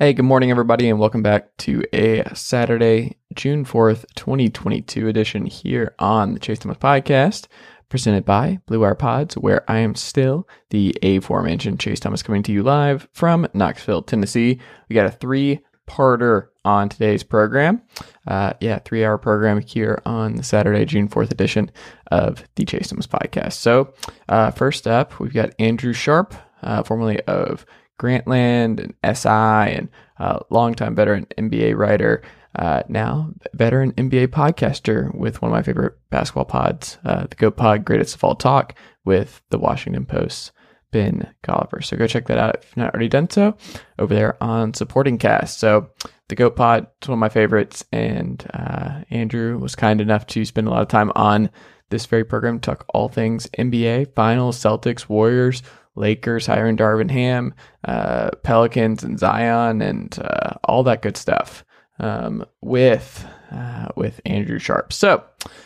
Hey, good morning, everybody, and welcome back to a Saturday, June 4th, 2022 edition here on the Chase Thomas Podcast, presented by Blue Wire Pods, where I am still the aforementioned Chase Thomas coming to you live from Knoxville, Tennessee. We got a three parter on today's program. Uh, yeah, three hour program here on the Saturday, June 4th edition of the Chase Thomas Podcast. So, uh, first up, we've got Andrew Sharp, uh, formerly of Grantland and SI and uh, longtime veteran NBA writer, uh, now veteran NBA podcaster with one of my favorite basketball pods, uh, the Goat Pod Greatest of All Talk with the Washington Post. Ben Golliver. So go check that out if you've not already done so over there on Supporting Cast. So the Goat Pod is one of my favorites, and uh, Andrew was kind enough to spend a lot of time on this very program talk all things NBA, Finals, Celtics, Warriors, Lakers hiring Darvin Ham, uh, Pelicans and Zion, and uh, all that good stuff um, with uh, with Andrew Sharp. So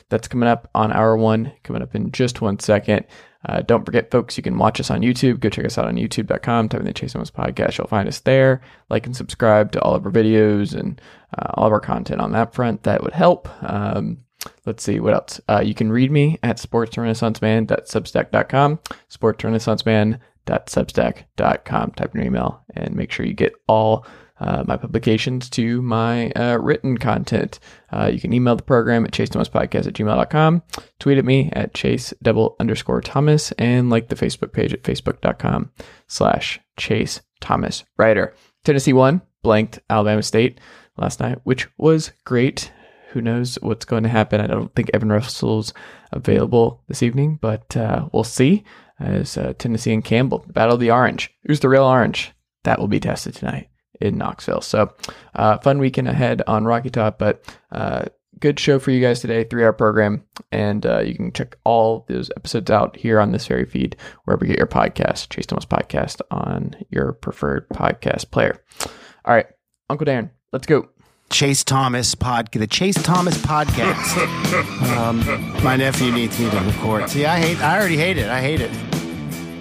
that's coming up on hour one, coming up in just one second. Uh, don't forget, folks, you can watch us on YouTube. Go check us out on youtube.com. Type in the Chase Thomas podcast. You'll find us there. Like and subscribe to all of our videos and uh, all of our content on that front. That would help. Um, let's see what else. Uh, you can read me at sportsrenaissanceman.substack.com, sportsrenaissanceman.substack.com. Type in your email and make sure you get all uh, my publications to my uh, written content. Uh, you can email the program at chase podcast at gmail.com, tweet at me at chase double underscore thomas, and like the Facebook page at facebook.com slash chase thomas writer. Tennessee won, blanked Alabama State last night, which was great. Who knows what's going to happen? I don't think Evan Russell's available this evening, but uh, we'll see as uh, Tennessee and Campbell battle the orange. Who's the real orange? That will be tested tonight in Knoxville. So, uh, fun weekend ahead on Rocky Top, but uh, good show for you guys today. Three hour program, and uh, you can check all those episodes out here on this very feed wherever you get your podcast. Chase Thomas podcast on your preferred podcast player. All right, Uncle Darren, let's go. Chase Thomas pod, the Chase Thomas podcast. um, my nephew needs me to record. See, I hate. I already hate it. I hate it.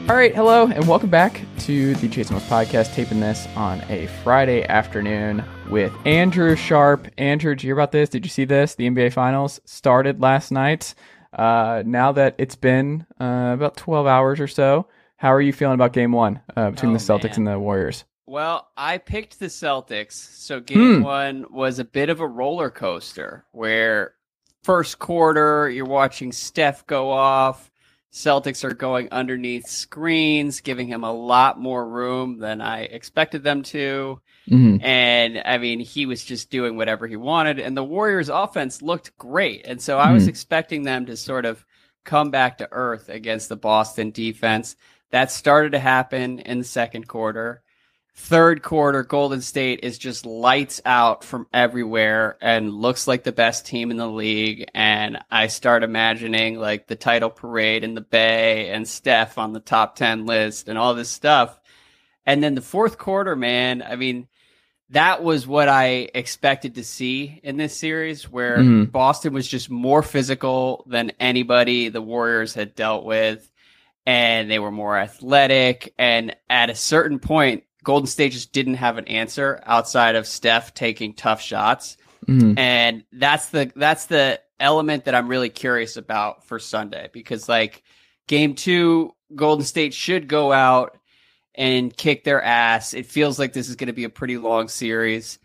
All right, hello, and welcome back to the Chase Thomas podcast. Taping this on a Friday afternoon with Andrew Sharp. Andrew, did you hear about this? Did you see this? The NBA Finals started last night. Uh, now that it's been uh, about 12 hours or so, how are you feeling about Game One uh, between Oh, the Celtics man. and the Warriors? Well, I picked the Celtics, so game Hmm. one was a bit of a roller coaster where first quarter you're watching Steph go off. Celtics are going underneath screens, giving him a lot more room than I expected them to. Mm-hmm. And I mean, he was just doing whatever he wanted. And the Warriors offense looked great. And so I was Mhm. expecting them to sort of come back to earth against the Boston defense. That started to happen in the second quarter. Third quarter, Golden State is just lights out from everywhere and looks like the best team in the league. And I start imagining like the title parade in the Bay and Steph on the top 10 list and all this stuff. And then the fourth quarter, man, I mean, that was what I expected to see in this series, where Mhm. Boston was just more physical than anybody the Warriors had dealt with, and they were more athletic. And at a certain point, Golden State just didn't have an answer outside of Steph taking tough shots, Mm-hmm. and that's the that's the element that I'm really curious about for Sunday because like game two, Golden State should go out and kick their ass. It feels like this is going to be a pretty long series.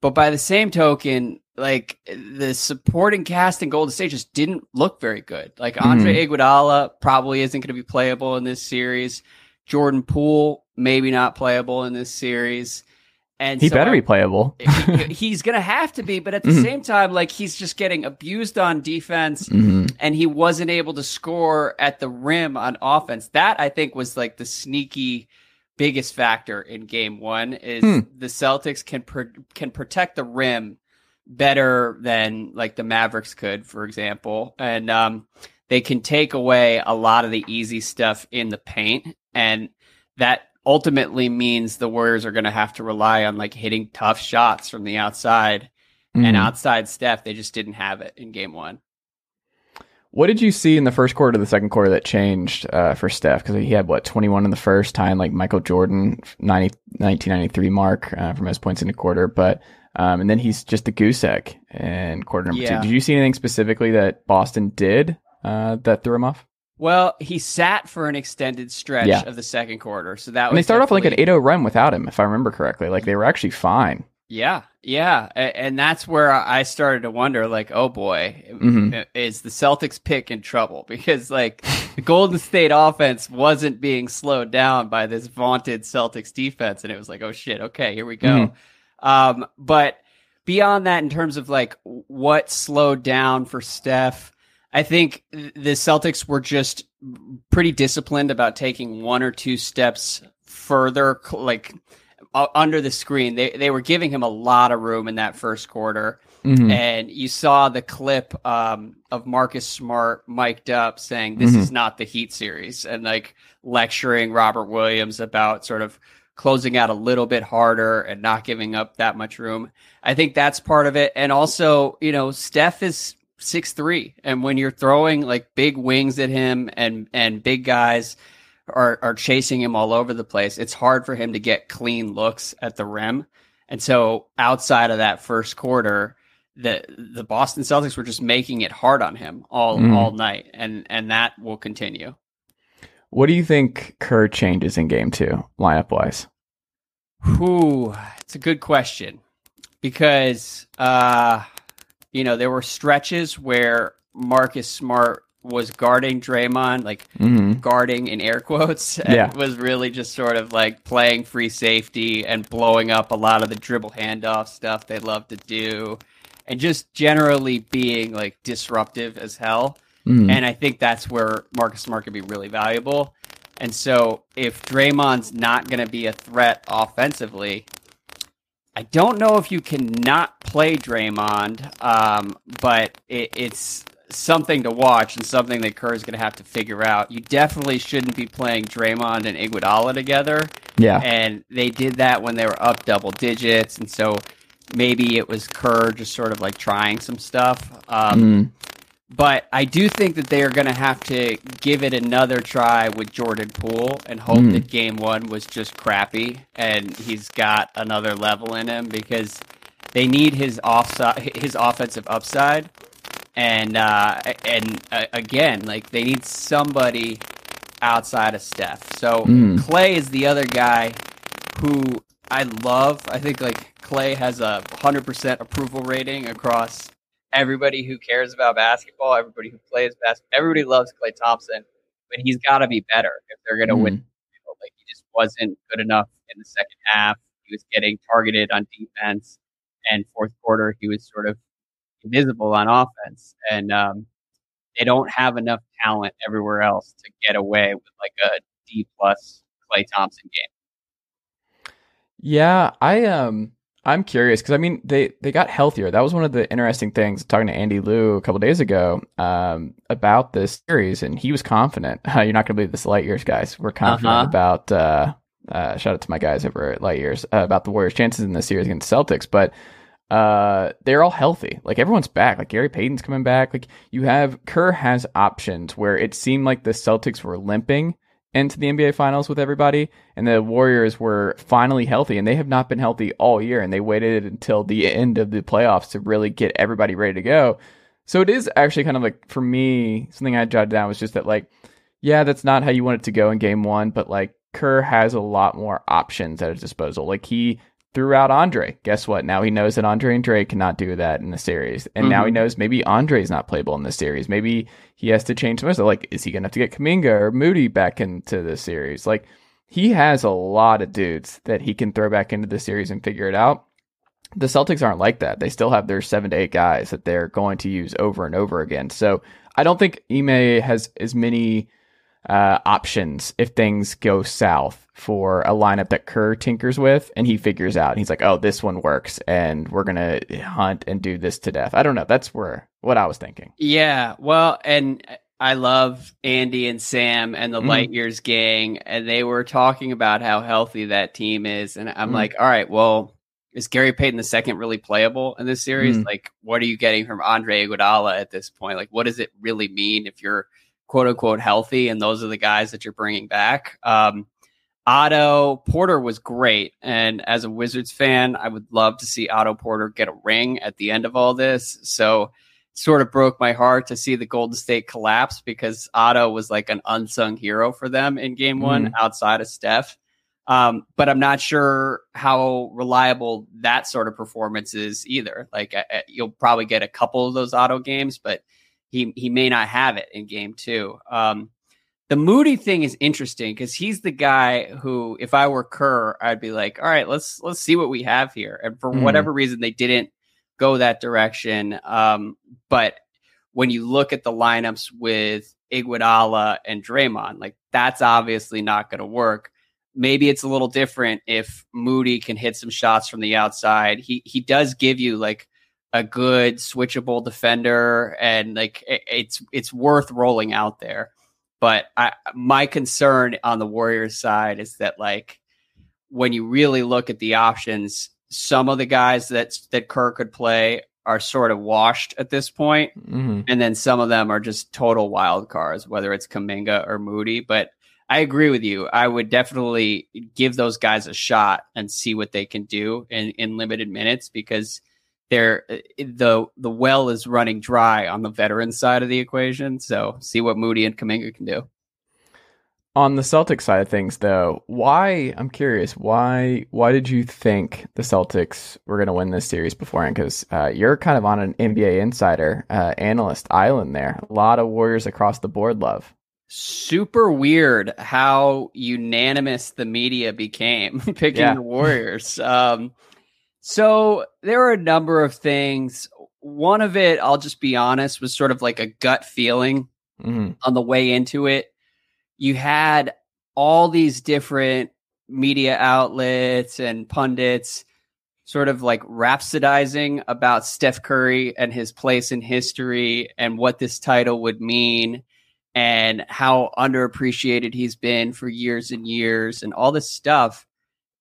But by the same token, like the supporting cast in Golden State just didn't look very good. Like Andre Iguodala probably isn't going to be playable in this series. Jordan Poole maybe not playable in this series. And He so better I- be playable. he- he's going to have to be, but at the Mhm. same time, like he's just getting abused on defense hmm and he wasn't able to score at the rim on offense. That I think was like the sneaky biggest factor in game one is Hmm. the Celtics can pr- can protect the rim better than like the Mavericks could, for example, and um, they can take away a lot of the easy stuff in the paint, and that ultimately means the Warriors are going to have to rely on like hitting tough shots from the outside. And Mhm. outside Steph, they just didn't have it in game one. What did you see in the first quarter, the second quarter that changed uh, for Steph? Because he had what 21 in the first, tying like Michael Jordan 90, 1993 mark uh, for most points in a quarter. But um, and then he's just a goose egg in quarter number Yeah. two. Did you see anything specifically that Boston did uh, that threw him off? Well, he sat for an extended stretch Yeah. of the second quarter, so that And they was started off like an definitely- 8-0 run without him, if I remember correctly. Like they were actually fine. Yeah, yeah, and that's where I started to wonder, like, oh boy, Mhm. is the Celtics pick in trouble? Because like the Golden State offense wasn't being slowed down by this vaunted Celtics defense, and it was like, oh shit, okay, here we go. Mhm. Um, but beyond that, in terms of like what slowed down for Steph, I think the Celtics were just pretty disciplined about taking one or two steps further, like under the screen. They they were giving him a lot of room in that first quarter, Mhm. and you saw the clip um, of Marcus Smart mic'd up saying, "This Mhm. is not the Heat series," and like lecturing Robert Williams about sort of closing out a little bit harder and not giving up that much room. I think that's part of it, and also you know Steph is six three, and when you're throwing like big wings at him and and big guys are are chasing him all over the place, it's hard for him to get clean looks at the rim. And so outside of that first quarter, the the Boston Celtics were just making it hard on him all Mhm. all night, and and that will continue. What do you think Kerr changes in game two, lineup wise? Whew, it's a good question because uh, you know there were stretches where Marcus Smart was guarding Draymond, like hmm guarding in air quotes, and Yeah. was really just sort of like playing free safety and blowing up a lot of the dribble handoff stuff they love to do, and just generally being like disruptive as hell. hmm And I think that's where Marcus Smart could be really valuable. And so if Draymond's not going to be a threat offensively, I don't know if you can not play Draymond, um, but it, it's something to watch and something that Kerr is going to have to figure out. You definitely shouldn't be playing Draymond and Iguodala together Yeah. and they did that when they were up double digits, and so maybe it was Kerr just sort of like trying some stuff. Um, Mm. But I do think that they are going to have to give it another try with Jordan Poole and hope Mm. that game one was just crappy and he's got another level in him because they need his offside, his offensive upside, and uh, and uh, again, like they need somebody outside of Steph. So Mm. Klay is the other guy who I love. I think like Klay has a hundred percent approval rating across everybody who cares about basketball, everybody who plays basketball. Everybody loves Klay Thompson, but he's got to be better if they're going to win. Mm. Like he just wasn't good enough in the second half. He was getting targeted on defense, and fourth quarter he was sort of invisible on offense. And um, they don't have enough talent everywhere else to get away with like a D plus Klay Thompson game. Yeah, I um I'm curious because I mean they they got healthier. That was one of the interesting things talking to Andy Liu a couple days ago um about this series, and he was confident. you're not going to believe this, light years guys. We're confident Uh-huh. about. uh uh, shout out to my guys over at Light Years uh, about the Warriors' chances in this series against Celtics, but uh, they're all healthy. Like everyone's back. Like Gary Payton's coming back. Like you have Kerr has options where it seemed like the Celtics were limping into the NBA Finals with everybody, and the Warriors were finally healthy, and they have not been healthy all year, and they waited until the end of the playoffs to really get everybody ready to go. So it is actually kind of like for me, something I jotted down was just that like, yeah, that's not how you want it to go in game one, but like Kerr has a lot more options at his disposal. Like he threw out Andre. Guess what? Now he knows that Andre and Dre cannot do that in the series. And now he Mhm. knows maybe Andre's not playable in the series. Maybe he has to change some stuff. Like, is he gonna have to get Kuminga or Moody back into the series? Like he has a lot of dudes that he can throw back into the series and figure it out. The Celtics aren't like that. They still have their seven to eight guys that they're going to use over and over again. So I don't think Ime has as many uh, options if things go south for a lineup that Kerr tinkers with and he figures out. He's like, oh, this one works and we're to hunt and do this to death. I don't know. That's where what I was thinking. Yeah, well, and I love Andy and Sam and the Mhm. Light Years gang, and they were talking about how healthy that team is, and I'm Mhm. like, all right, well, is Gary Payton the second really playable in this series? Mm. Like, what are you getting from Andre Iguodala at this point? Like, what does it really mean if you're quote unquote healthy and those are the guys that you're bringing back? Um, Otto Porter was great, and as a Wizards fan, I would love to see Otto Porter get a ring at the end of all this. So, sort of broke my heart to see the Golden State collapse because Otto was like an unsung hero for them in Game One outside of Steph. Um, but I'm not sure how reliable that sort of performance is either. Like uh, uh, you'll probably get a couple of those Otto games, but he he may not have it in game two. Um, the Moody thing is interesting because he's the guy who, if I were Kerr, I'd be like, all right, let's let's see what we have here. And for Mhm. whatever reason, they didn't go that direction. Um, but when you look at the lineups with Iguodala and Draymond, like that's obviously not going to work maybe it's a little different if Moody can hit some shots from the outside. He he does give you like a good switchable defender, and like it, it's it's worth rolling out there. But I my concern on the Warriors side is that like when you really look at the options, some of the guys that that Kerr could play are sort of washed at this point, hmm and then some of them are just total wild cards, whether it's Kuminga or Moody. But I agree with you. I would definitely give those guys a shot and see what they can do in, in limited minutes because they're the the well is running dry on the veteran side of the equation. So see what Moody and Kuminga can do. On the Celtics side of things, though, why? I'm curious. Why? Why did you think the Celtics were going to win this series beforehand? Because uh, you're kind of on an NBA insider uh, analyst island there. A lot of Warriors across the board. Love. Super weird how unanimous the media became picking Yeah. the Warriors. Um, so there are a number of things. One of it, I'll just be honest, was sort of like a gut feeling hmm on the way into it. You had all these different media outlets and pundits sort of like rhapsodizing about Steph Curry and his place in history and what this title would mean and how underappreciated he's been for years and years and all this stuff.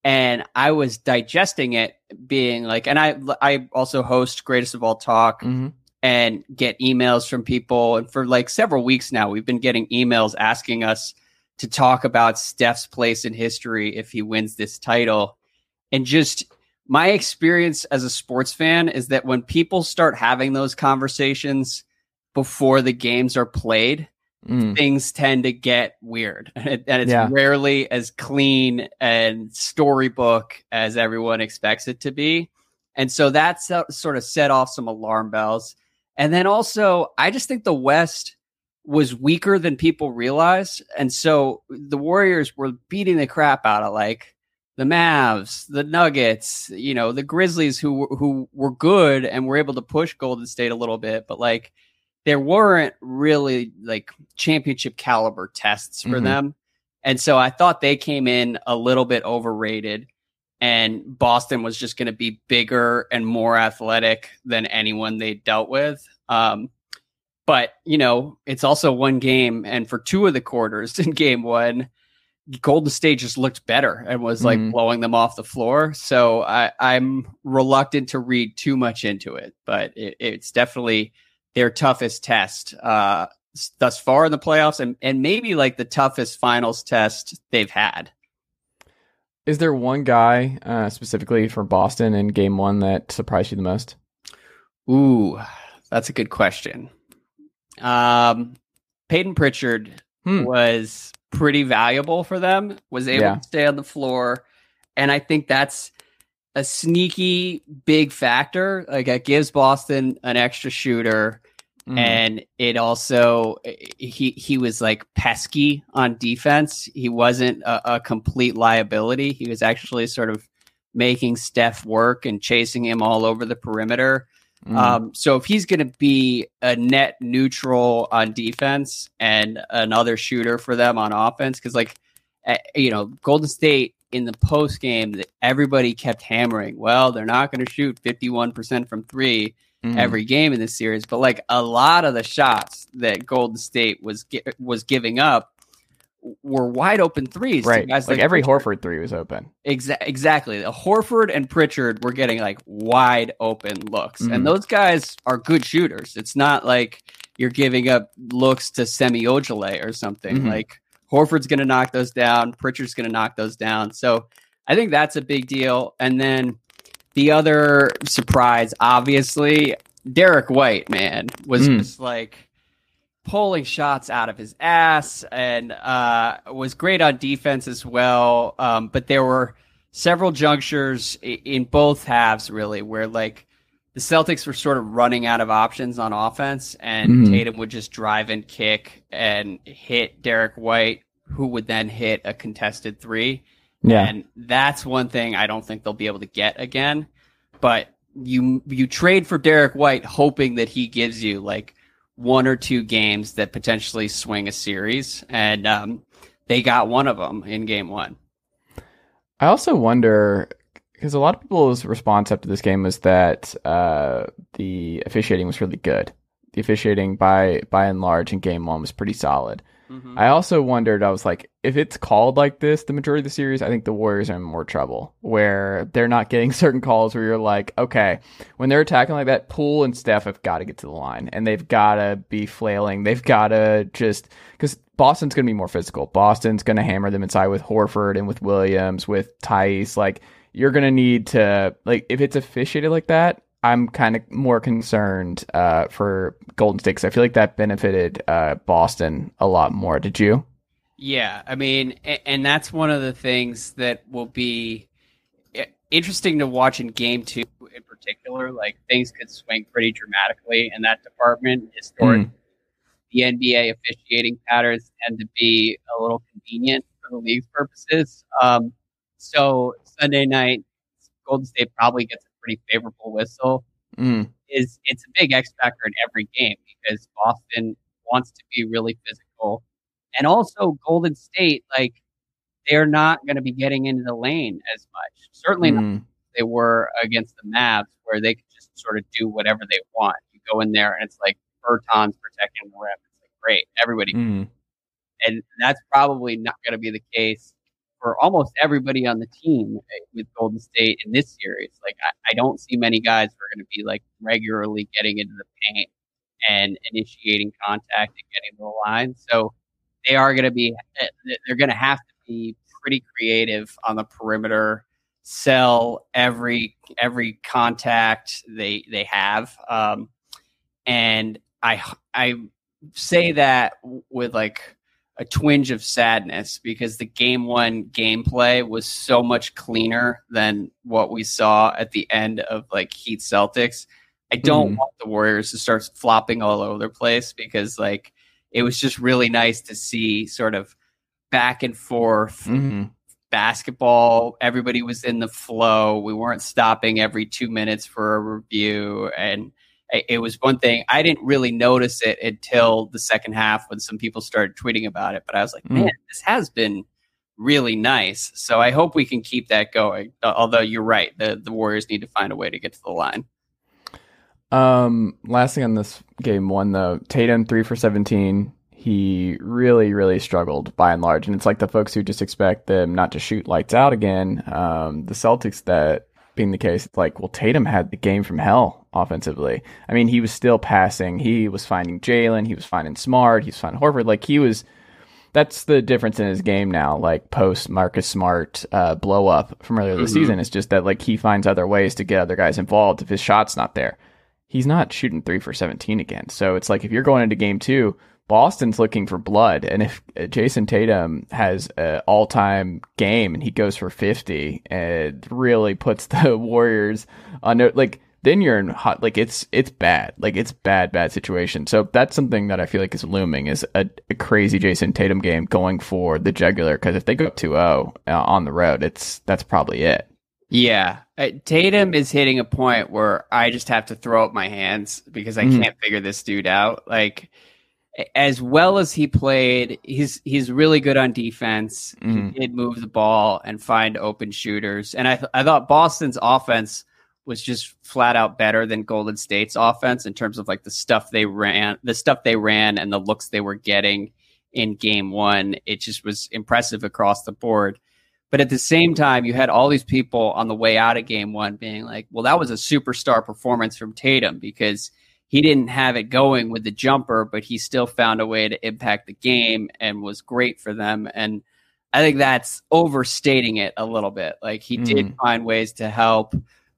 And I was digesting it, being like, and I I also host Greatest of All Talk, hmm and get emails from people. And for like several weeks now, we've been getting emails asking us to talk about Steph's place in history if he wins this title. And just my experience as a sports fan is that when people start having those conversations before the games are played, mm. things tend to get weird. And, it, and it's Yeah. rarely as clean and storybook as everyone expects it to be. And so that's sort of set off some alarm bells. And then also i just think the west was weaker than people realized. And so the warriors were beating the crap out of like the Mavs, the Nuggets, you know, the Grizzlies who who were good and were able to push Golden State a little bit, but like there weren't really like championship caliber tests for Mhm. them. And so I thought they came in a little bit overrated and Boston was just going to be bigger and more athletic than anyone they dealt with. Um, but you know, it's also one game, and for two of the quarters in game one, Golden State just looked better and was like Mhm. blowing them off the floor. So I, I'm reluctant to read too much into it, but it, it's definitely their toughest test uh, thus far in the playoffs, and and maybe like the toughest finals test they've had. Is there one guy uh, specifically for Boston in Game One that surprised you the most? Ooh, that's a good question. Um, Peyton Pritchard Hmm. was pretty valuable for them. Was able Yeah. to stay on the floor, and I think that's a sneaky big factor. Like it gives Boston an extra shooter, Mm. and it also he he was like pesky on defense. He wasn't a, a complete liability. He was actually sort of making Steph work and chasing him all over the perimeter. Mm. Um, so if he's going to be a net neutral on defense and another shooter for them on offense, because like eh, you know, Golden State in the post game, that everybody kept hammering. Well, they're not going to shoot fifty one percent from three Mm. every game in this series, but like a lot of the shots that Golden State was was giving up were wide open threes. Right. guys Like every Pritchard. Horford three was open. Exa- exactly. The Horford and Pritchard were getting like wide open looks, Mhm. and those guys are good shooters. It's not like you're giving up looks to Semi Ojeleye or something. Mhm. Like Horford's going to knock those down, Pritchard's going to knock those down. So I think that's a big deal. And then the other surprise, obviously, Derrick White, man, was Mm. just like pulling shots out of his ass and uh, was great on defense as well. Um, but there were several junctures in both halves, really, where like the Celtics were sort of running out of options on offense, and Mhm. Tatum would just drive and kick and hit Derrick White, who would then hit a contested three. Yeah. And that's one thing I don't think they'll be able to get again. But you you trade for Derrick White hoping that he gives you like one or two games that potentially swing a series, and um, they got one of them in game one. I also wonder because a lot of people's response after this game was that uh, the officiating was really good. The officiating by by and large in game one was pretty solid. I also wondered, I was like, if it's called like this the majority of the series, I think the Warriors are in more trouble where they're not getting certain calls where you're like, okay, when they're attacking like that, Poole and Steph have got to get to the line and they've got to be flailing. They've got to just, because Boston's going to be more physical. Boston's going to hammer them inside with Horford and with Williams, with Theis. Like, you're going to need to, like, if it's officiated like that, I'm kind of more concerned uh, for Golden State I feel like that benefited uh, Boston a lot more. Did you? Yeah, I mean, and that's one of the things that will be interesting to watch in game two in particular. Like things could swing pretty dramatically in that department. Historically, the NBA officiating patterns tend to be a little convenient for the league's purposes. Um, so Sunday night, Golden State probably gets a pretty favorable whistle Mm. is it's a big X factor in every game because Boston wants to be really physical. And also Golden State, like they're not going to be getting into the lane as much. Certainly Mm. as they were against the Mavs, where they could just sort of do whatever they want. You go in there and it's like Bertans protecting the rim. It's like great, everybody Mm. and that's probably not going to be the case for almost everybody on the team eh, with Golden State in this series. Like, I, I don't see many guys who are going to be like regularly getting into the paint and initiating contact and getting to the line. So they are going to be, eh, they're going to have to be pretty creative on the perimeter, sell every every contact they they have, um, and I I say that with like a twinge of sadness because the game one gameplay was so much cleaner than what we saw at the end of like Heat Celtics. I don't Mhm. want the Warriors to start flopping all over the place because like it was just really nice to see sort of back and forth Mhm. basketball. Everybody was in the flow. We weren't stopping every two minutes for a review. And it it was one thing I didn't really notice it until the second half when some people started tweeting about it. But I was like, Mm. man, this has been really nice. So I hope we can keep that going. Uh, Although you're right, the, the Warriors need to find a way to get to the line. Um, last thing on this game one though, Tatum three for seventeen. He really, really struggled by and large, and it's like the folks who just expect them not to shoot lights out again. Um, the Celtics that being the case, it's like, well, Tatum had the game from hell offensively. I mean, he was still passing. He was finding Jalen. He was finding Smart. He was finding Horford. Like he was. That's the difference in his game now. Like post Marcus Smart uh, blow up from earlier this Mhm. season, it's just that like he finds other ways to get other guys involved if his shot's not there he's not shooting three for 17 again. So it's like if you're going into game two, Boston's looking for blood. And if uh, Jayson Tatum has an all time game and he goes for 50, it really puts the Warriors on like, then you're in hot, like it's, it's bad. Like it's bad, bad situation. So that's something that I feel like is looming is a, a crazy Jayson Tatum game going for the jugular. Cause if they go up 2 0 uh, on the road, it's, that's probably it. Yeah. Uh, Tatum is hitting a point where I just have to throw up my hands because I Mhm. can't figure this dude out. Like as well as he played, he's he's really good on defense. Mhm. He did move the ball and find open shooters. And I th- I thought Boston's offense was just flat out better than Golden State's offense in terms of like the stuff they ran, the stuff they ran and the looks they were getting in game one. It just was impressive across the board. But at the same time, you had all these people on the way out of game one being like, well, that was a superstar performance from Tatum because he didn't have it going with the jumper, but he still found a way to impact the game and was great for them. And I think that's overstating it a little bit. Like he mm. did find ways to help,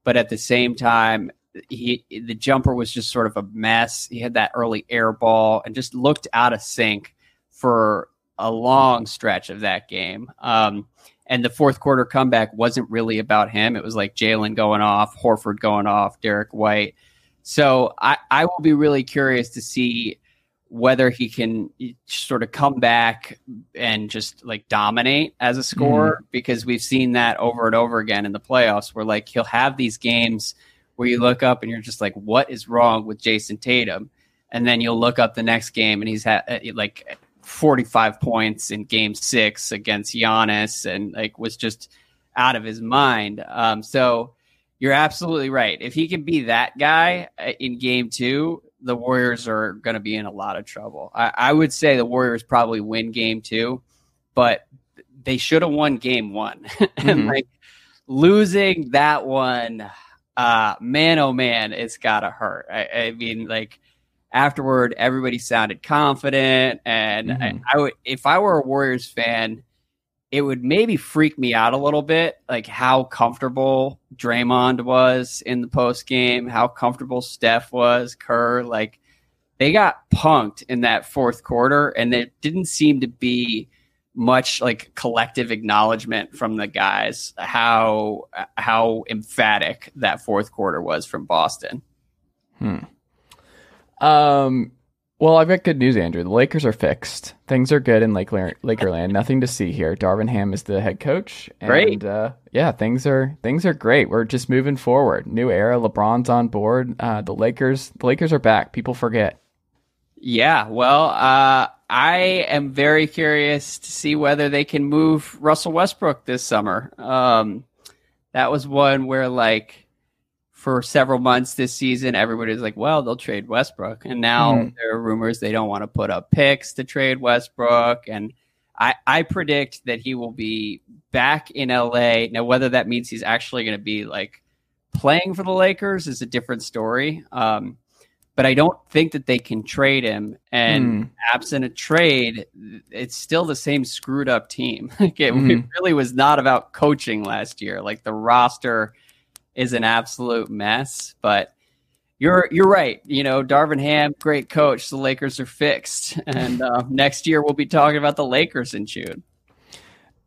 but at the same time, he the jumper was just sort of a mess. He had that early air ball and just looked out of sync for a long stretch of that game. Um, and the fourth quarter comeback wasn't really about him. It was like Jalen going off, Horford going off, Derrick White. So I, I will be really curious to see whether he can sort of come back and just like dominate as a scorer mm because we've seen that over and over again in the playoffs where like he'll have these games where you look up and you're just like what is wrong with Jayson Tatum? And then you'll look up the next game and he's had uh, like 45 points in game 6 against Giannis and like was just out of his mind. Um so you're absolutely right. If he can be that guy uh, in game 2 the Warriors are going to be in a lot of trouble. I, I, would say the Warriors probably win game two, but they should have won game one. Mm-hmm. and like losing that one, uh, man, oh man, it's got to hurt. I, I, mean, like afterward, everybody sounded confident. And mm-hmm. I, I would, if I were a Warriors fan, it would maybe freak me out a little bit, like how comfortable Draymond was in the post game, how comfortable Steph was, Kerr. Like they got punked in that fourth quarter, and there didn't seem to be much like collective acknowledgement from the guys how how emphatic that fourth quarter was from Boston. Hmm. Um well, I've got good news, Andrew. The Lakers are fixed. Things are good in Lake Lakerland. Nothing to see here. Darvin Ham is the head coach. And, great. Uh, yeah, things are things are great. We're just moving forward. New era. LeBron's on board. Uh, the Lakers. The Lakers are back. People forget. Yeah. Well, uh, I am very curious to see whether they can move Russell Westbrook this summer. Um, that was one where like for several months this season, everybody's like, well, they'll trade Westbrook. And now mm. there are rumors they don't want to put up picks to trade Westbrook. And I, I predict that he will be back in LA. Now, whether that means he's actually going to be like playing for the Lakers is a different story. Um, but I don't think that they can trade him. And mm. absent a trade, it's still the same screwed up team. like it, mm. it really was not about coaching last year. Like the roster is an absolute mess. But you're you're right. You know, Darvin Ham, great coach. The Lakers are fixed, and uh, next year we'll be talking about the Lakers in June.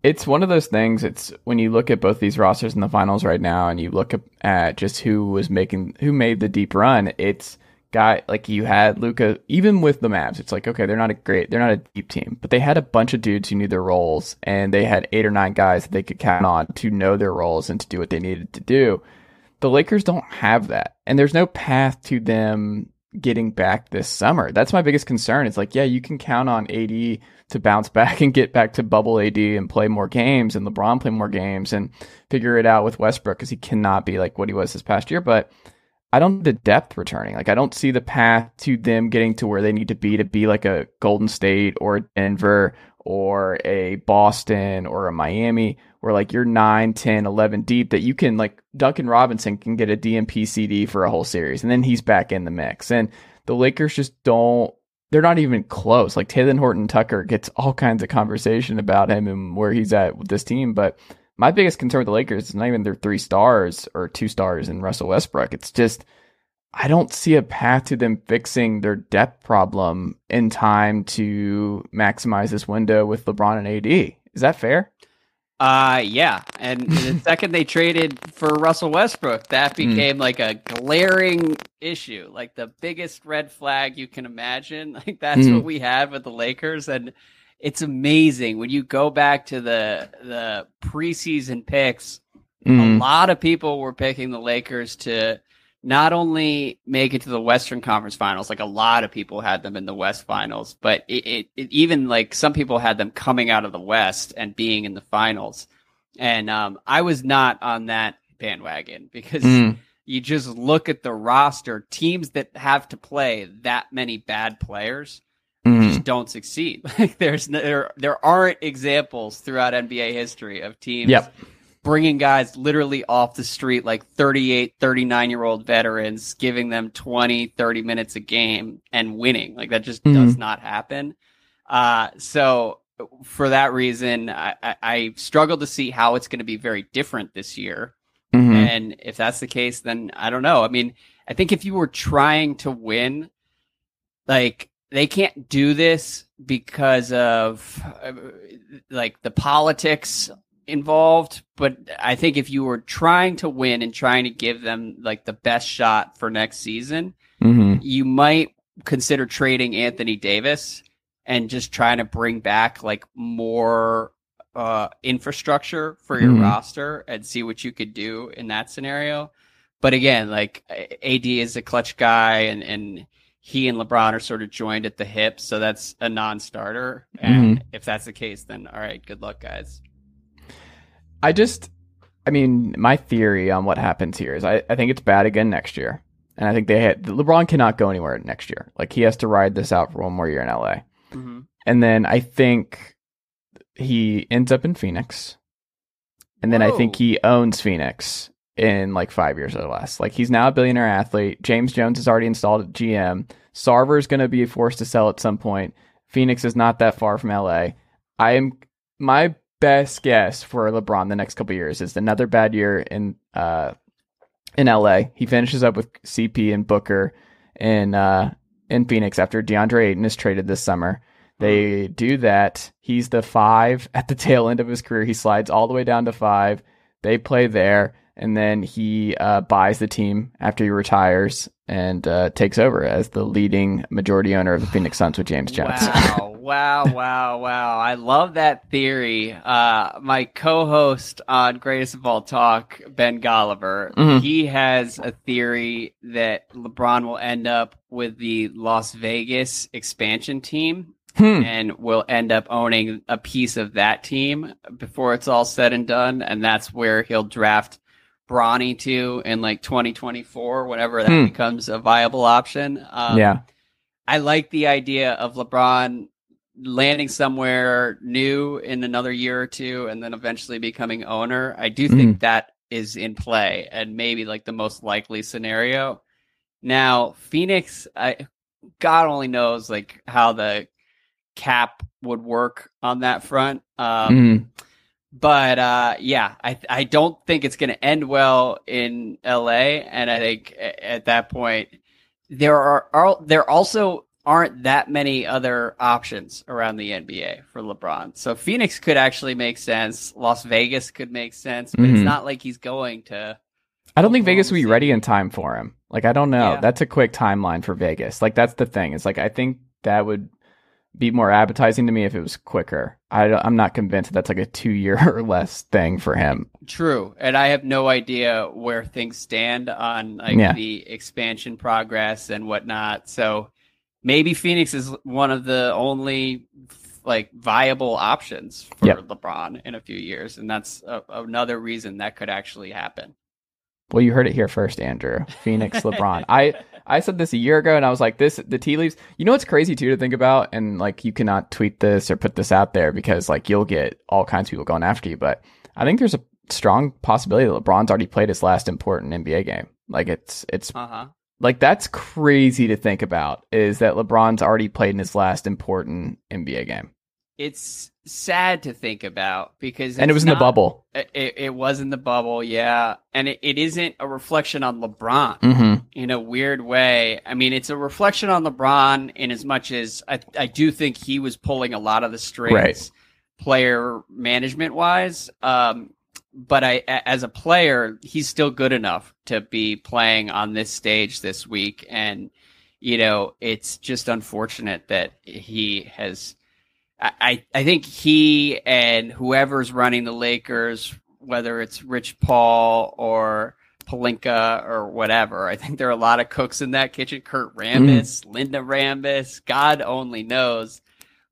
It's one of those things. It's when you look at both these rosters in the finals right now, and you look at just who was making who made the deep run. It's guy like you had Luka. even with the Mavs, it's like okay, they're not a great, they're not a deep team, but they had a bunch of dudes who knew their roles, and they had eight or nine guys that they could count on to know their roles and to do what they needed to do. The Lakers don't have that, and there's no path to them getting back this summer. That's my biggest concern. It's like, yeah, you can count on AD to bounce back and get back to bubble AD and play more games, and LeBron play more games and figure it out with Westbrook because he cannot be like what he was this past year, but I don't the depth returning. Like I don't see the path to them getting to where they need to be to be like a Golden State or Denver or a Boston or a Miami where like you're 9, 10, 11 deep that you can like Duncan Robinson can get a DNP CD for a whole series and then he's back in the mix. And the Lakers just don't they're not even close. Like Talen Horton Tucker gets all kinds of conversation about him and where he's at with this team, but my biggest concern with the Lakers is not even their three stars or two stars in Russell Westbrook. It's just I don't see a path to them fixing their depth problem in time to maximize this window with LeBron and AD. Is that fair? Uh yeah. And the second they traded for Russell Westbrook, that hmm. became mm. like a glaring issue, like the biggest red flag you can imagine. Like that's mm. what we had with the Lakers and it's amazing when you go back to the the preseason picks. Mm. A lot of people were picking the Lakers to not only make it to the Western Conference Finals, like a lot of people had them in the West Finals, but it, it, it even like some people had them coming out of the West and being in the finals. And um, I was not on that bandwagon because mm. you just look at the roster, teams that have to play that many bad players Mhm. just don't succeed. Like there's no, there there aren't examples throughout NBA history of teams Yep. Bringing guys literally off the street like 38 39 year old veterans giving them 20 30 minutes a game and winning like that just Mhm. does not happen uh so for that reason i i, I struggle to see how it's going to be very different this year Mhm. and if that's the case, then I don't know. I mean, I think if you were trying to win, like they can't do this because of uh, like the politics involved. But I think if you were trying to win and trying to give them like the best shot for next season, Mhm. you might consider trading Anthony Davis and just trying to bring back like more uh, infrastructure for your Mhm. roster and see what you could do in that scenario. But again, like AD is a clutch guy and, and he and LeBron are sort of joined at the hip. So that's a non-starter. And if that's the case, then all right, good luck guys. I just, I mean, my theory on what happens here is I, I think it's bad again next year. And I think they had, LeBron cannot go anywhere next year. Like he has to ride this out for one more year in LA. Mm-hmm. And then I think he ends up in Phoenix. And then I think he owns Phoenix in like five years or less. Like he's now a billionaire athlete. James Jones is already installed at GM. Sarver is going to be forced to sell at some point. Phoenix is not that far from LA. I am my best guess for LeBron the next couple years is another bad year in uh in LA. He finishes up with CP and Booker in uh in Phoenix after DeAndre Ayton is traded this summer. They do that. He's the five at the tail end of his career. He slides all the way down to five. They play there, and then he uh, buys the team after he retires and uh, takes over as the leading majority owner of the Phoenix Suns with James Jones. Wow, wow, wow, wow. I love that theory. Uh, my co host on Greatest of All Talk, Ben Golliver, Mhm. he has a theory that LeBron will end up with the Las Vegas expansion team Hmm. and will end up owning a piece of that team before it's all said and done. And that's where he'll draft Bronny to in like 2024, whenever that Hmm. becomes a viable option. Um, yeah. I like the idea of LeBron landing somewhere new in another year or two and then eventually becoming owner. I do think that is in play and maybe like the most likely scenario. Now, Phoenix, I God only knows like how the cap would work on that front. Um, Mhm. But uh, yeah, I I don't think it's going to end well in L.A. And I think at that point there are, are there also aren't that many other options around the NBA for LeBron. So Phoenix could actually make sense. Las Vegas could make sense, but it's Mhm. not like he's going to. I don't think Vegas will be ready in time for him. Like I don't know. Yeah. That's a quick timeline for Vegas. Like that's the thing. It's like I think that would be more appetizing to me if it was quicker. I, am not convinced that that's like a two year or less thing for him. True, and I have no idea where things stand on like Yeah. the expansion progress and whatnot. So maybe Phoenix is one of the only like viable options for Yep. LeBron in a few years, and that's a, another reason that could actually happen. Well, you heard it here first, Andrew. Phoenix LeBron. I I said this a year ago, and I was like, "This the tea leaves." You know what's crazy too to think about, and like you cannot tweet this or put this out there because like you'll get all kinds of people going after you. But I think there's a strong possibility that LeBron's already played his last important NBA game. Like it's it's Uh huh. like that's crazy to think about. Is that LeBron's already played in his last important NBA game, It's sad to think about because and it was in the bubble. It, it was in the bubble, yeah, and it, it isn't a reflection on LeBron. Mm-hmm. in a weird way. I mean, it's a reflection on LeBron in as much as I, I do think he was pulling a lot of the strings Right. player management wise. Um, but I, as a player, he's still good enough to be playing on this stage this week. And, you know, it's just unfortunate that he has, I, I, think he and whoever's running the Lakers, whether it's Rich Paul or, Pelinka or whatever. I think there are a lot of cooks in that kitchen. Kurt Rambis, Linda Rambis, God only knows.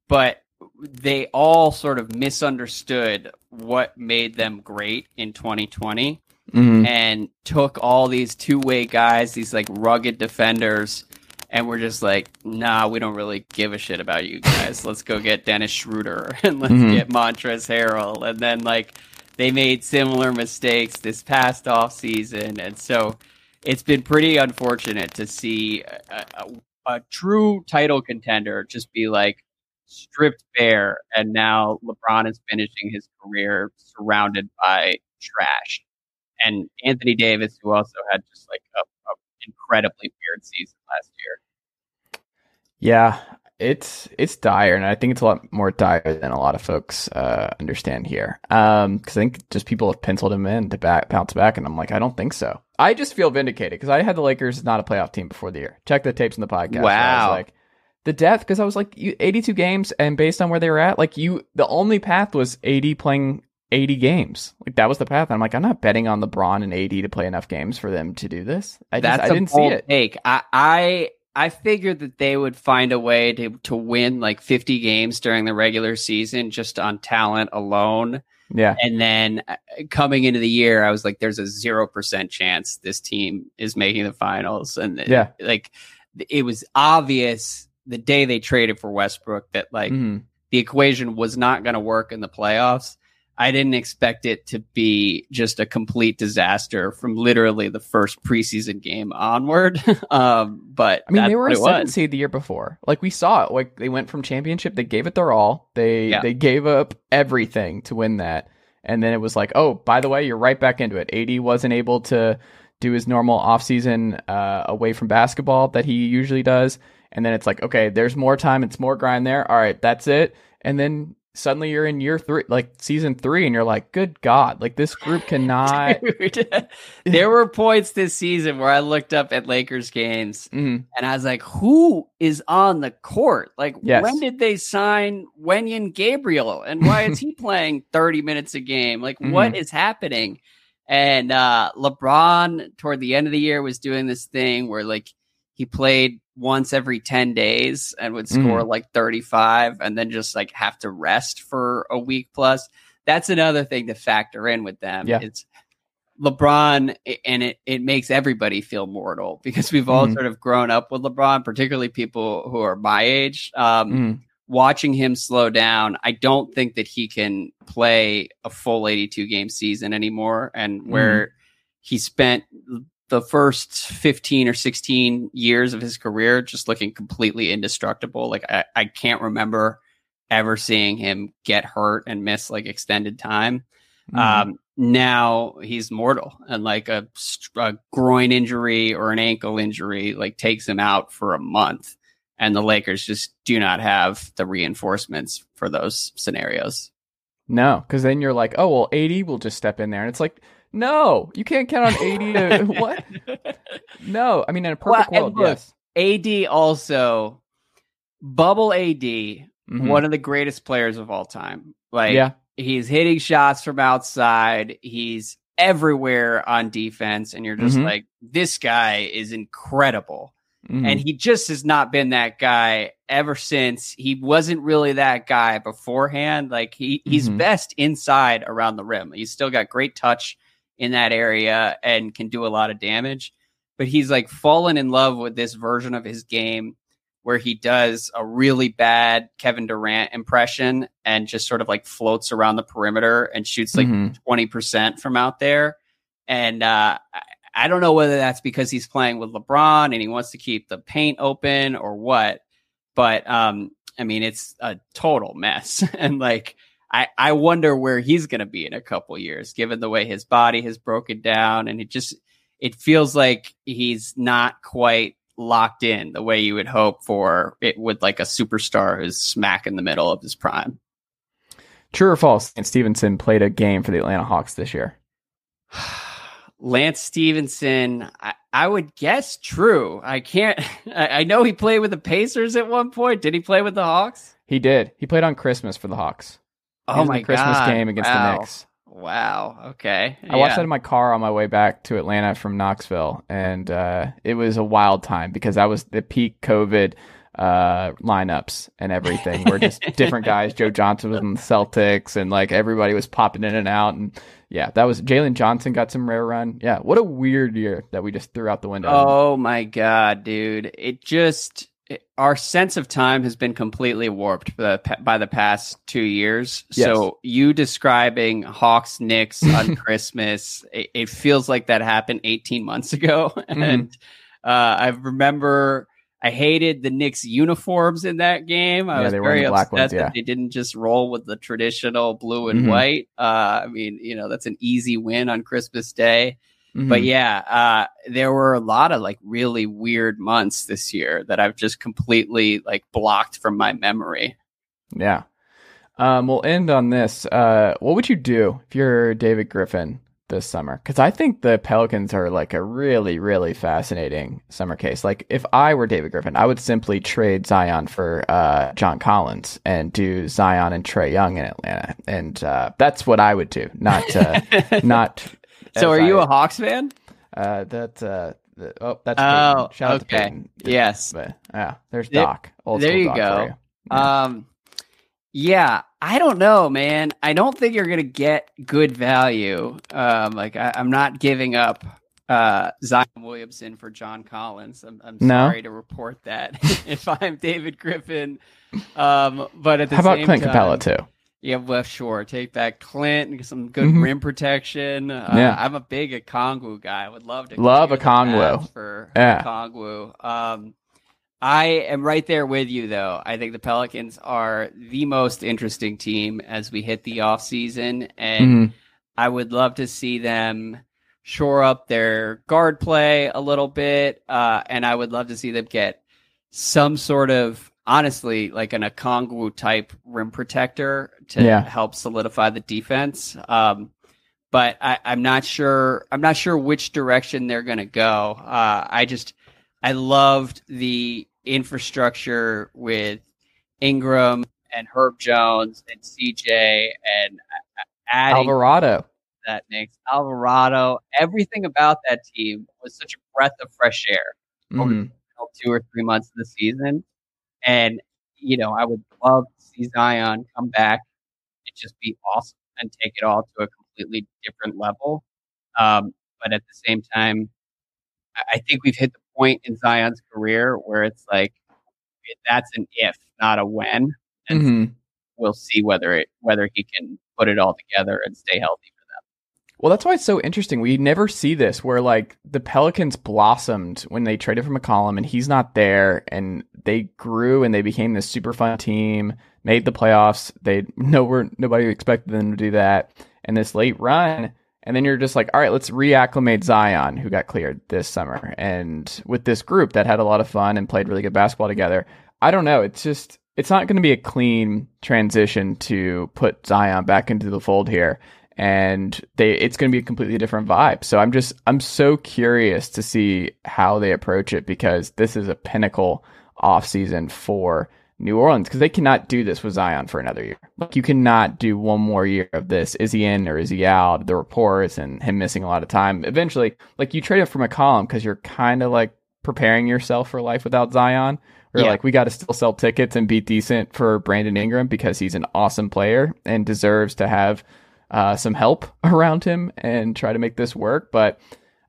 But they all sort of misunderstood what made them great in 2020 Mm-hmm. and took all these two way guys, these like rugged defenders, and we're just like, nah, we don't really give a shit about you guys. Let's go get Dennis Schroeder and let's Mhm. get Montrezl Harrell. And then like they made similar mistakes this past off season, and so it's been pretty unfortunate to see a, a, a true title contender just be like stripped bare, and now LeBron is finishing his career surrounded by trash. And Anthony Davis, who also had just like a incredibly weird season last year. Yeah, it's it's dire, and I think it's a lot more dire than a lot of folks uh, understand here. Um, because I think just people have penciled him in to back bounce back, and I'm like, I don't think so. I just feel vindicated because I had the Lakers not a playoff team before the year. Check the tapes in the podcast. where I was Wow. like the depth because I was like, you, 82 games, and based on where they were at, like you, the only path was 80 playing 80 games. Like that was the path. I'm like, I'm not betting on LeBron and AD to play enough games for them to do this. I just, That's I didn't see it. take. I, I I figured that they would find a way to to win like 50 games during the regular season just on talent alone. Yeah. And then uh, coming into the year, I was like, "There's a zero percent chance this team is making the finals." And it- Yeah. like it was obvious the day they traded for Westbrook that like Mhm. the equation was not going to work in the playoffs. I didn't expect it to be just a complete disaster from literally the first preseason game onward. um, but I mean, they were a seven seed the year before. Like we saw it. Like they went from championship, they gave it their all. They Yeah. they gave up everything to win that, and then it was like, oh, by the way, you're right back into it. AD wasn't able to do his normal offseason uh, away from basketball that he usually does, and then it's like, okay, there's more time, it's more grind there. All right, that's it, and then. Suddenly you're in year three, like season three, and you're like, "Good God! Like this group cannot." Dude, there were points this season where I looked up at Lakers games Mhm. and I was like, who is on the court? Like, Yes. when did they sign Wenyen Gabriel? And why is he playing 30 minutes a game? Like, what is happening? And uh, LeBron, toward the end of the year, was doing this thing where, like, he played once every 10 days and would score like 35 and then just like have to rest for a week plus. That's another thing to factor in with them. Yeah. It's LeBron, and it, it makes everybody feel mortal because we've all Mhm. sort of grown up with LeBron, particularly people who are my age. Um, Mhm. Watching him slow down, I don't think that he can play a full 82 game season anymore. And where he spent the first 15 or 16 years of his career just looking completely indestructible. Like, I, I can't remember ever seeing him get hurt and miss like extended time. Mhm. Um, now he's mortal, and like a, a groin injury or an ankle injury, like takes him out for a month. And the Lakers just do not have the reinforcements for those scenarios. No, because then you're like, oh well, AD will just step in there, and it's like, no, you can't count on AD. to what? No, I mean in a perfect Well, world, look, yes. AD also bubble AD, Mhm. one of the greatest players of all time. Like yeah, he's hitting shots from outside. He's everywhere on defense, and you're just Mhm. like, this guy is incredible. Mhm. And he just has not been that guy ever since. He wasn't really that guy beforehand. Like he he's Mhm. best inside around the rim. He's still got great touch in that area and can do a lot of damage. But he's like fallen in love with this version of his game where he does a really bad Kevin Durant impression and just sort of like floats around the perimeter and shoots like Mhm. 20% from out there. And uh, I- I don't know whether that's because he's playing with LeBron and he wants to keep the paint open or what. But um, I mean, it's a total mess. and like, I, I wonder where he's going to be in a couple years, given the way his body has broken down. And it just, it feels like he's not quite locked in the way you would hope for it with like a superstar who's smack in the middle of his prime. True or false? And Stephenson played a game for the Atlanta Hawks this year. Lance Stephenson, I, I would guess true. I can't. I, I know he played with the Pacers at one point. Did he play with the Hawks? He did. He played on Christmas for the Hawks. Oh my the Christmas God. game against wow. the Knicks. Wow. Okay. I watched that in my car on my way back to Atlanta from Knoxville, and uh, it was a wild time because that was the peak COVID uh, lineups and everything. We're just different guys. Joe Johnson was in the Celtics, and like everybody was popping in and out. And yeah, that was Jalen Johnson got some rare run. Yeah, what a weird year that we just threw out the window. Oh my god, dude! It just it, our sense of time has been completely warped by the, by the past two years. Yes. So you describing Hawks Knicks on Christmas, it, it, feels like that happened 18 months ago, Mm-hmm. and uh, I remember. I hated the Knicks uniforms in that game. I Yeah, was very upset ones, that they didn't just roll with the traditional blue and Mhm. white. Uh, I mean, you know, that's an easy win on Christmas Day. Mhm. But yeah, uh, there were a lot of like really weird months this year that I've just completely like blocked from my memory. Yeah. Um, we'll end on this. Uh, what would you do if you're David Griffin this summer? Because I think the Pelicans are like a really, really fascinating summer case. Like, if I were David Griffin, I would simply trade Zion for uh, John Collins and do Zion and Trae Young in Atlanta, and uh, that's what I would do. Not, uh, not. So, are you a Hawks fan? Uh, that. Uh, the, oh, that's Oh, Peyton. Shout out to okay. Peyton. Yes. But yeah, there's There- Doc. Old there you Doc go. you. Yeah. Um, yeah, I don't know, man. I don't think you're gonna get good value. Um, like I, I'm not giving up uh, Zion Williamson for John Collins. I'm, I'm No? sorry to report that if I'm David Griffin. Um, but at the How about Clint time, Capela too? Yeah, well, sure. Take back Clint and some good Mhm. rim protection. Uh, Yeah. I'm a big Okongwu guy. I would love to Love the for Yeah. Um, I am right there with you, though. I think the Pelicans are the most interesting team as we hit the off season, and Mhm. I would love to see them shore up their guard play a little bit, uh, and I would love to see them get some sort of honestly like an Okongwu type rim protector to Yeah. help solidify the defense. Um, but I, I'm not sure. I'm not sure which direction they're going to go. Uh, I just I loved the infrastructure with Ingram and Herb Jones and CJ and adding Alvarado. that makes Alvarado, everything about that team was such a breath of fresh air over Mhm. the two or three months of the season. And, you know, I would love to see Zion come back and just be awesome and take it all to a completely different level. Um, but at the same time, I- think we've hit the point in Zion's career where it's like, that's an if, not a when. And Mhm. we'll see whether it, whether he can put it all together and stay healthy. Well, that's why it's so interesting. We never see this where like the Pelicans blossomed when they traded for McCollum and he's not there and they grew and they became this super fun team, made the playoffs. They nowhere nobody expected them to do that. And this late run, and then you're just like, all right, let's reacclimate Zion, who got cleared this summer. And with this group that had a lot of fun and played really good basketball together. I don't know. It's just it's not going to be a clean transition to put Zion back into the fold here and they it's going to be a completely different vibe. So I'm just I'm so curious to see how they approach it because this is a pinnacle offseason for New Orleans because they cannot do this with Zion for another year. Like you cannot do one more year of this. Is he in or is he out? The reports and him missing a lot of time. Eventually, like you trade up from McCollum because you're kind of like preparing yourself for life without Zion. We're Yeah. like, we got to still sell tickets and be decent for Brandon Ingram because he's an awesome player and deserves to have uh, some help around him and try to make this work. But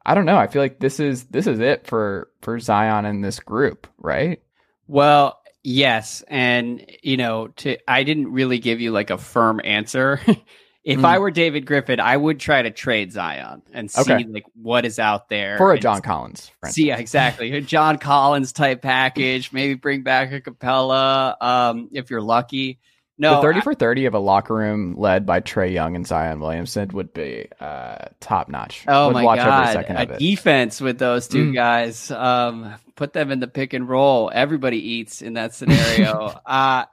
I don't know. I feel like this is this is it for for Zion and this group, right? Well, yes, and you know, to I didn't really give you like a firm answer. if Mm. I were David Griffin, I would try to trade Zion and see Okay. like what is out there For a John Collins. for See, yeah, exactly. A John Collins type package. Maybe bring back a Capela um, if you're lucky. No, the 30 I- for 30 of a locker room led by Trae Young and Zion Williamson would be uh, top notch. Oh would my watch god! every second a of it. defense with those two Mm. guys. Um, put them in the pick and roll. Everybody eats in that scenario. uh,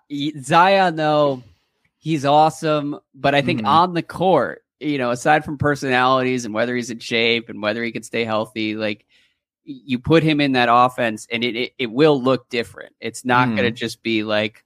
Zion though, he's awesome, but I think Mhm. on the court, you know, aside from personalities and whether he's in shape and whether he can stay healthy, like you put him in that offense and it it, it will look different. It's not Mhm. going to just be like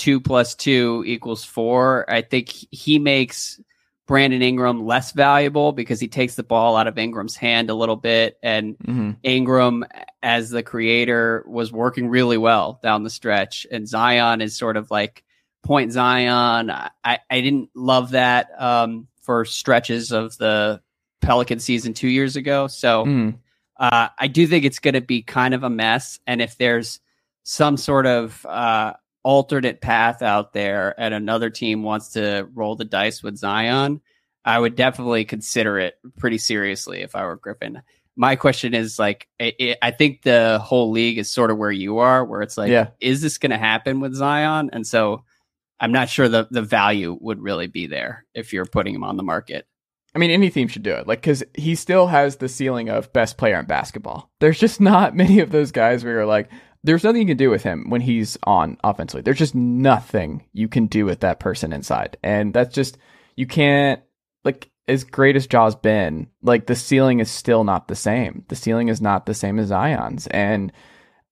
two plus two equals four. I think he makes Brandon Ingram less valuable because he takes the ball out of Ingram's hand a little bit. And Mhm. Ingram, as the creator, was working really well down the stretch. And Zion is sort of like point Zion. I, I didn't love that um, for stretches of the Pelican season two years ago. So Mhm. uh, I do think it's going to be kind of a mess. And if there's some sort of uh, alternate path out there and another team wants to roll the dice with Zion, I would definitely consider it pretty seriously if I were Griffin. My question is like, I, I- I think the whole league is sort of where you are, where it's like, Yeah. is this going to happen with Zion? And so I'm not sure the, the value would really be there if you're putting him on the market. I mean, any team should do it. Like, because he still has the ceiling of best player in basketball. There's just not many of those guys where you're like, there's nothing you can do with him when he's on offensively. There's just nothing you can do with that person inside. And that's just, you can't, like, as great as Ja's been, like, the ceiling is still not the same. The ceiling is not the same as Zion's. And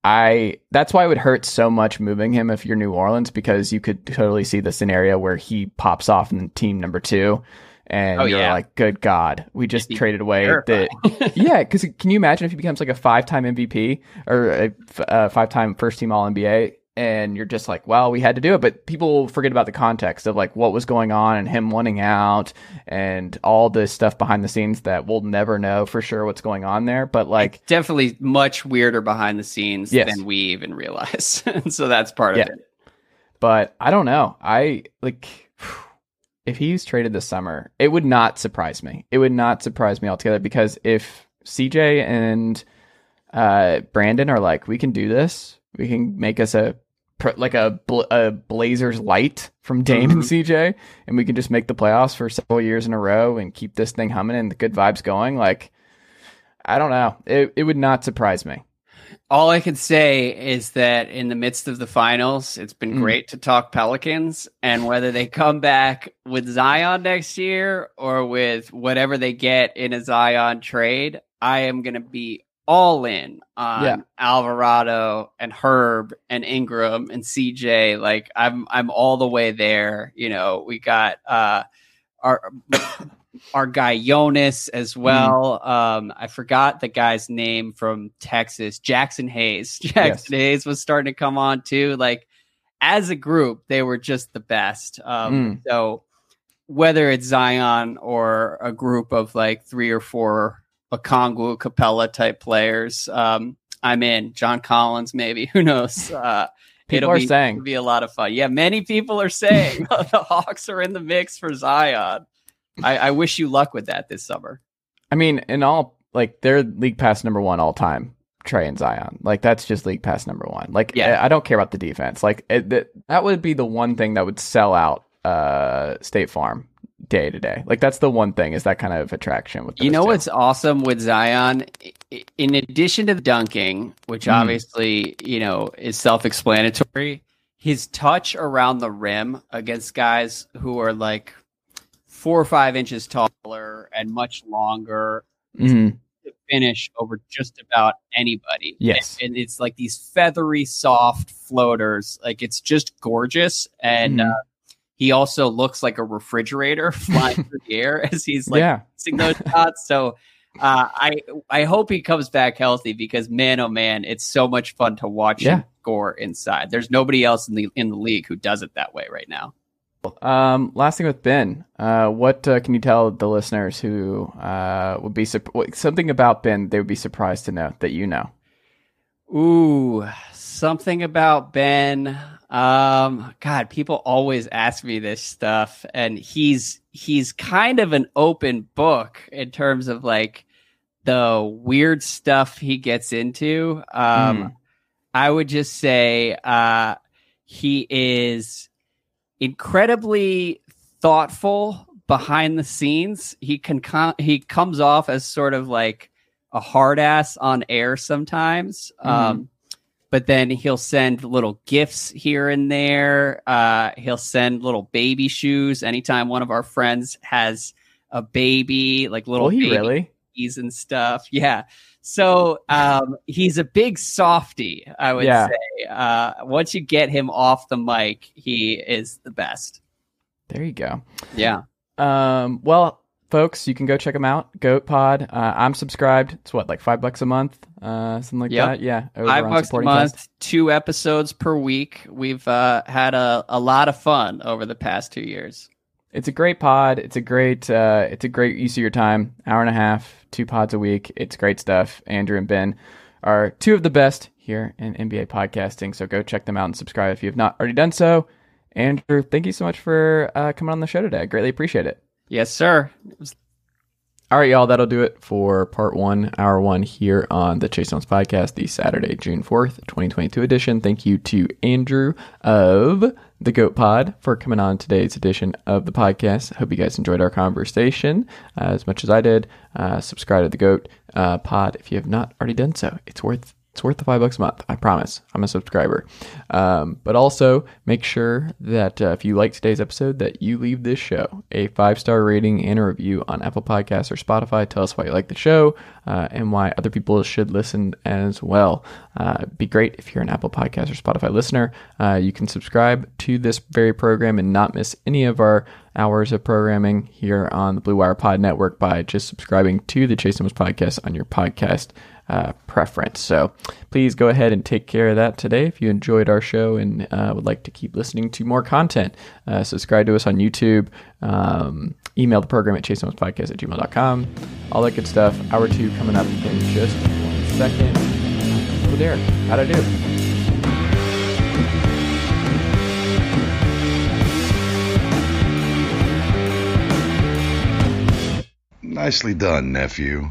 I, that's why it would hurt so much moving him if you're New Orleans because you could totally see the scenario where he pops off in team number two and Oh, you're yeah. like, good God, we just traded away terrifying. the. yeah, because can you imagine if he becomes like a five time MVP or a five time first team All NBA? And you're just like, well, we had to do it. But people forget about the context of like what was going on and him wanting out and all this stuff behind the scenes that we'll never know for sure what's going on there. But like, definitely much weirder behind the scenes Yes. than we even realize. and so that's part Yeah. of it. but I don't know. I like if he's traded this summer, it would not surprise me. It would not surprise me altogether because if CJ and uh, Brandon are like, we can do this, we can make us a like a, bl- a Blazers light from Dame and CJ, and we can just make the playoffs for several years in a row and keep this thing humming and the good vibes going. Like, I don't know. It it would not surprise me. All I can say is that in the midst of the finals, it's been Mm. great to talk Pelicans and whether they come back with Zion next year or with whatever they get in a Zion trade, I am going to be all in on Yeah. Alvarado and Herb and Ingram and CJ. Like I'm, I'm all the way there. You know, we got, uh, our, our guy Jonas as well. Um, I forgot the guy's name from Texas, Jaxson Hayes. Jaxson Hayes was starting to come on too. Like as a group, they were just the best. Um, So whether it's Zion or a group of like three or four Okongwu Capela type players, um, I'm in. John Collins, maybe. Who knows? Uh, People it'll are be, saying. it'll be a lot of fun. Yeah, many people are saying the Hawks are in the mix for Zion. I, I wish you luck with that this summer. I mean, in all, like they're league pass number one all time. Trae and Zion, like that's just league pass number one. Like, Yeah. I, I don't care about the defense. Like, it, that that would be the one thing that would sell out uh State Farm day to day. Like, that's the one thing is that kind of attraction with. You know two. what's awesome with Zion? In addition to the dunking, which Mm. obviously, you know, is self explanatory, his touch around the rim against guys who are like four or five inches taller and much longer Mhm. to finish over just about anybody. Yes. And, and it's like these feathery, soft floaters. Like it's just gorgeous. And Mhm. uh, he also looks like a refrigerator flying through the air as he's like yeah, those shots. So uh, I I hope he comes back healthy because man oh man, it's so much fun to watch Yeah. him score inside. There's nobody else in the in the league who does it that way right now. Um, last thing with Ben, uh, what uh, can you tell the listeners who uh would be what- something about Ben they would be surprised to know that you know? Ooh, something about Ben. Um, God, people always ask me this stuff, and he's he's kind of an open book in terms of like the weird stuff he gets into. Um, Hmm. I would just say uh, he is incredibly thoughtful behind the scenes. He can com- he comes off as sort of like a hard ass on air sometimes. Um, but then he'll send little gifts here and there. Uh, he'll send little baby shoes anytime one of our friends has a baby, like little Will he baby really? and stuff. Yeah. So um, he's a big softy, I would Yeah. say. Uh, once you get him off the mic, he is the best. There you go. Yeah. Um, well, folks, you can go check him out. Goat Pod. Uh, I'm subscribed. It's what, like five bucks a month, uh, something like Yep. that. Yeah, Five bucks a month, Cast. two episodes per week. We've uh, had a, a lot of fun over the past two years. It's a great pod. It's a great. Uh, it's a great use of your time. Hour and a half, two pods a week. It's great stuff. Andrew and Ben are two of the best here in NBA podcasting. So go check them out and subscribe if you have not already done so. Andrew, thank you so much for uh, coming on the show today. I greatly appreciate it. Yes, sir. It was All right, y'all. That'll do it for part one, hour one here on the Chase Thomas podcast, the Saturday, June 4th, 2022 edition. Thank you to Andrew of the Goat Pod for coming on today's edition of the podcast. Hope you guys enjoyed our conversation uh, as much as I did. Uh, subscribe to the Goat uh, Pod if you have not already done so. It's worth it's worth the five bucks a month. I promise. I'm a subscriber. Um, but also make sure that uh, if you like today's episode, that you leave this show a five star rating and a review on Apple Podcasts or Spotify. Tell us why you like the show uh, and why other people should listen as well. Uh, be great if you're an Apple Podcast or Spotify listener. Uh, you can subscribe to this very program and not miss any of our hours of programming here on the Blue Wire Pod Network by just subscribing to the Chase Thomas podcast on your podcast uh, preference. So please go ahead and take care of that today. If you enjoyed our show and uh, would like to keep listening to more content, uh, subscribe to us on YouTube. Um, email the program at chasethomaspodcast at gmail.com. All that good stuff. Hour two coming up in just one second. Oh, Derek, how'd I do? Nicely done, nephew.